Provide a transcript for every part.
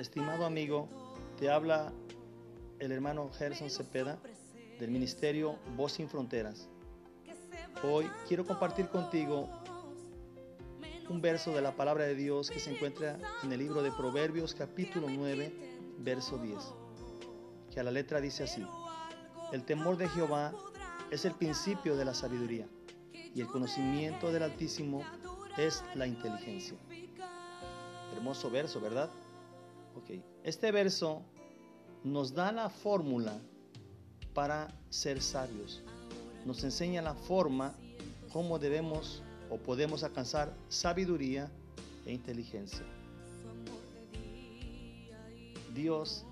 Estimado amigo, te habla el hermano Gerson Cepeda del Ministerio Voz Sin Fronteras. Hoy quiero compartir contigo un verso de la palabra de Dios que se encuentra en el libro de Proverbios capítulo 9, verso 10, que a la letra dice así, el temor de Jehová es el principio de la sabiduría y el conocimiento del Altísimo es la inteligencia. Hermoso verso, ¿verdad? Ok, este verso nos da la fórmula para ser sabios. Nos enseña la forma cómo debemos o podemos alcanzar sabiduría e inteligencia. Dios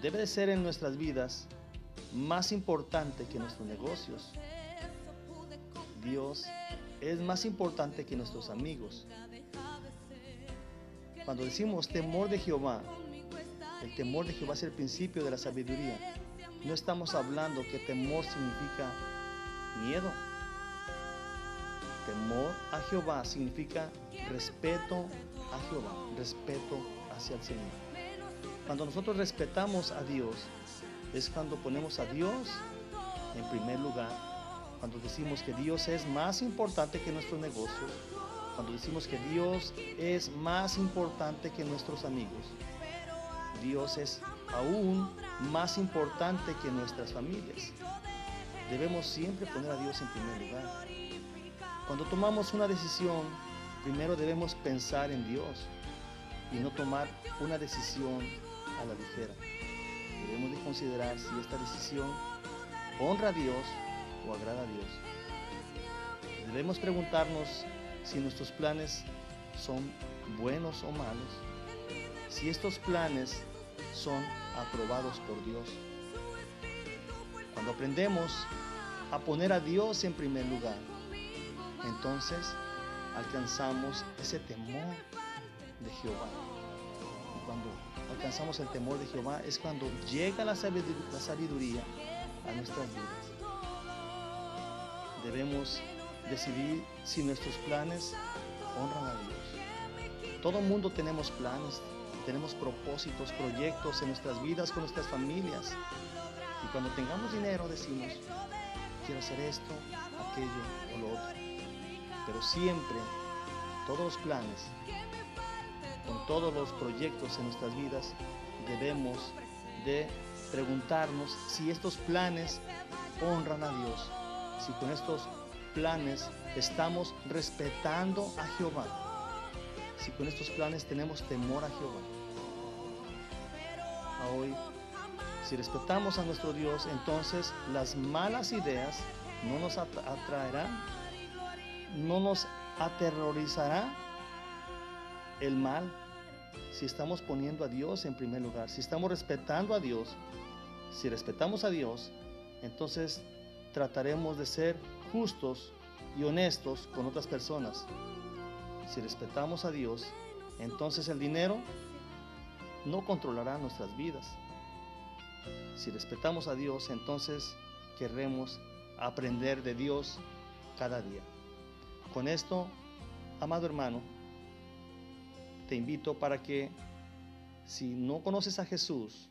debe de ser en nuestras vidas más importante que nuestros negocios. Dios es más importante que nuestros amigos. Cuando decimos temor de Jehová, el temor de Jehová es el principio de la sabiduría. No estamos hablando que temor significa miedo. Temor a Jehová significa respeto a Jehová, respeto hacia el Señor. Cuando nosotros respetamos a Dios, es cuando ponemos a Dios en primer lugar, cuando decimos que Dios es más importante que nuestros negocios, decimos que Dios es más importante que nuestros amigos. Dios es aún más importante que nuestras familias. Debemos siempre poner a Dios en primer lugar. Cuando tomamos una decisión, primero debemos pensar en Dios y no tomar una decisión a la ligera. Debemos de considerar si esta decisión honra a Dios o agrada a Dios. Debemos preguntarnos si nuestros planes son buenos o malos, si estos planes son aprobados por Dios. Cuando aprendemos a poner a Dios en primer lugar, entonces alcanzamos ese temor de Jehová. Y cuando alcanzamos el temor de Jehová es cuando llega la sabiduría a nuestras vidas. Debemos decidir si nuestros planes honran a Dios. Todo mundo tenemos planes, tenemos propósitos, proyectos en nuestras vidas, con nuestras familias. Y cuando tengamos dinero decimos, quiero hacer esto, aquello o lo otro. Pero siempre, todos los planes, con todos los proyectos en nuestras vidas, debemos de preguntarnos si estos planes honran a Dios, si con estos planes estamos respetando a Jehová, si con estos planes tenemos temor a Jehová. Hoy, si respetamos a nuestro Dios, entonces las malas ideas no nos atraerán, no nos aterrorizará el mal si estamos poniendo a Dios en primer lugar, si estamos respetando a Dios, si respetamos a Dios, entonces trataremos de ser justos y honestos con otras personas. Si respetamos a Dios, entonces el dinero no controlará nuestras vidas. Si respetamos a Dios, entonces querremos aprender de Dios cada día. Con esto, amado hermano, te invito para que si no conoces a Jesús,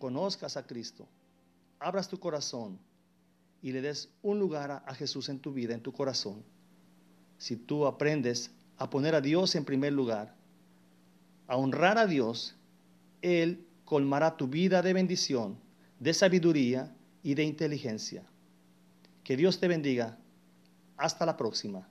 conozcas a Cristo, abras tu corazón y le des un lugar a, Jesús en tu vida, en tu corazón. Si tú aprendes a poner a Dios en primer lugar, a honrar a Dios, Él colmará tu vida de bendición, de sabiduría y de inteligencia. Que Dios te bendiga. Hasta la próxima.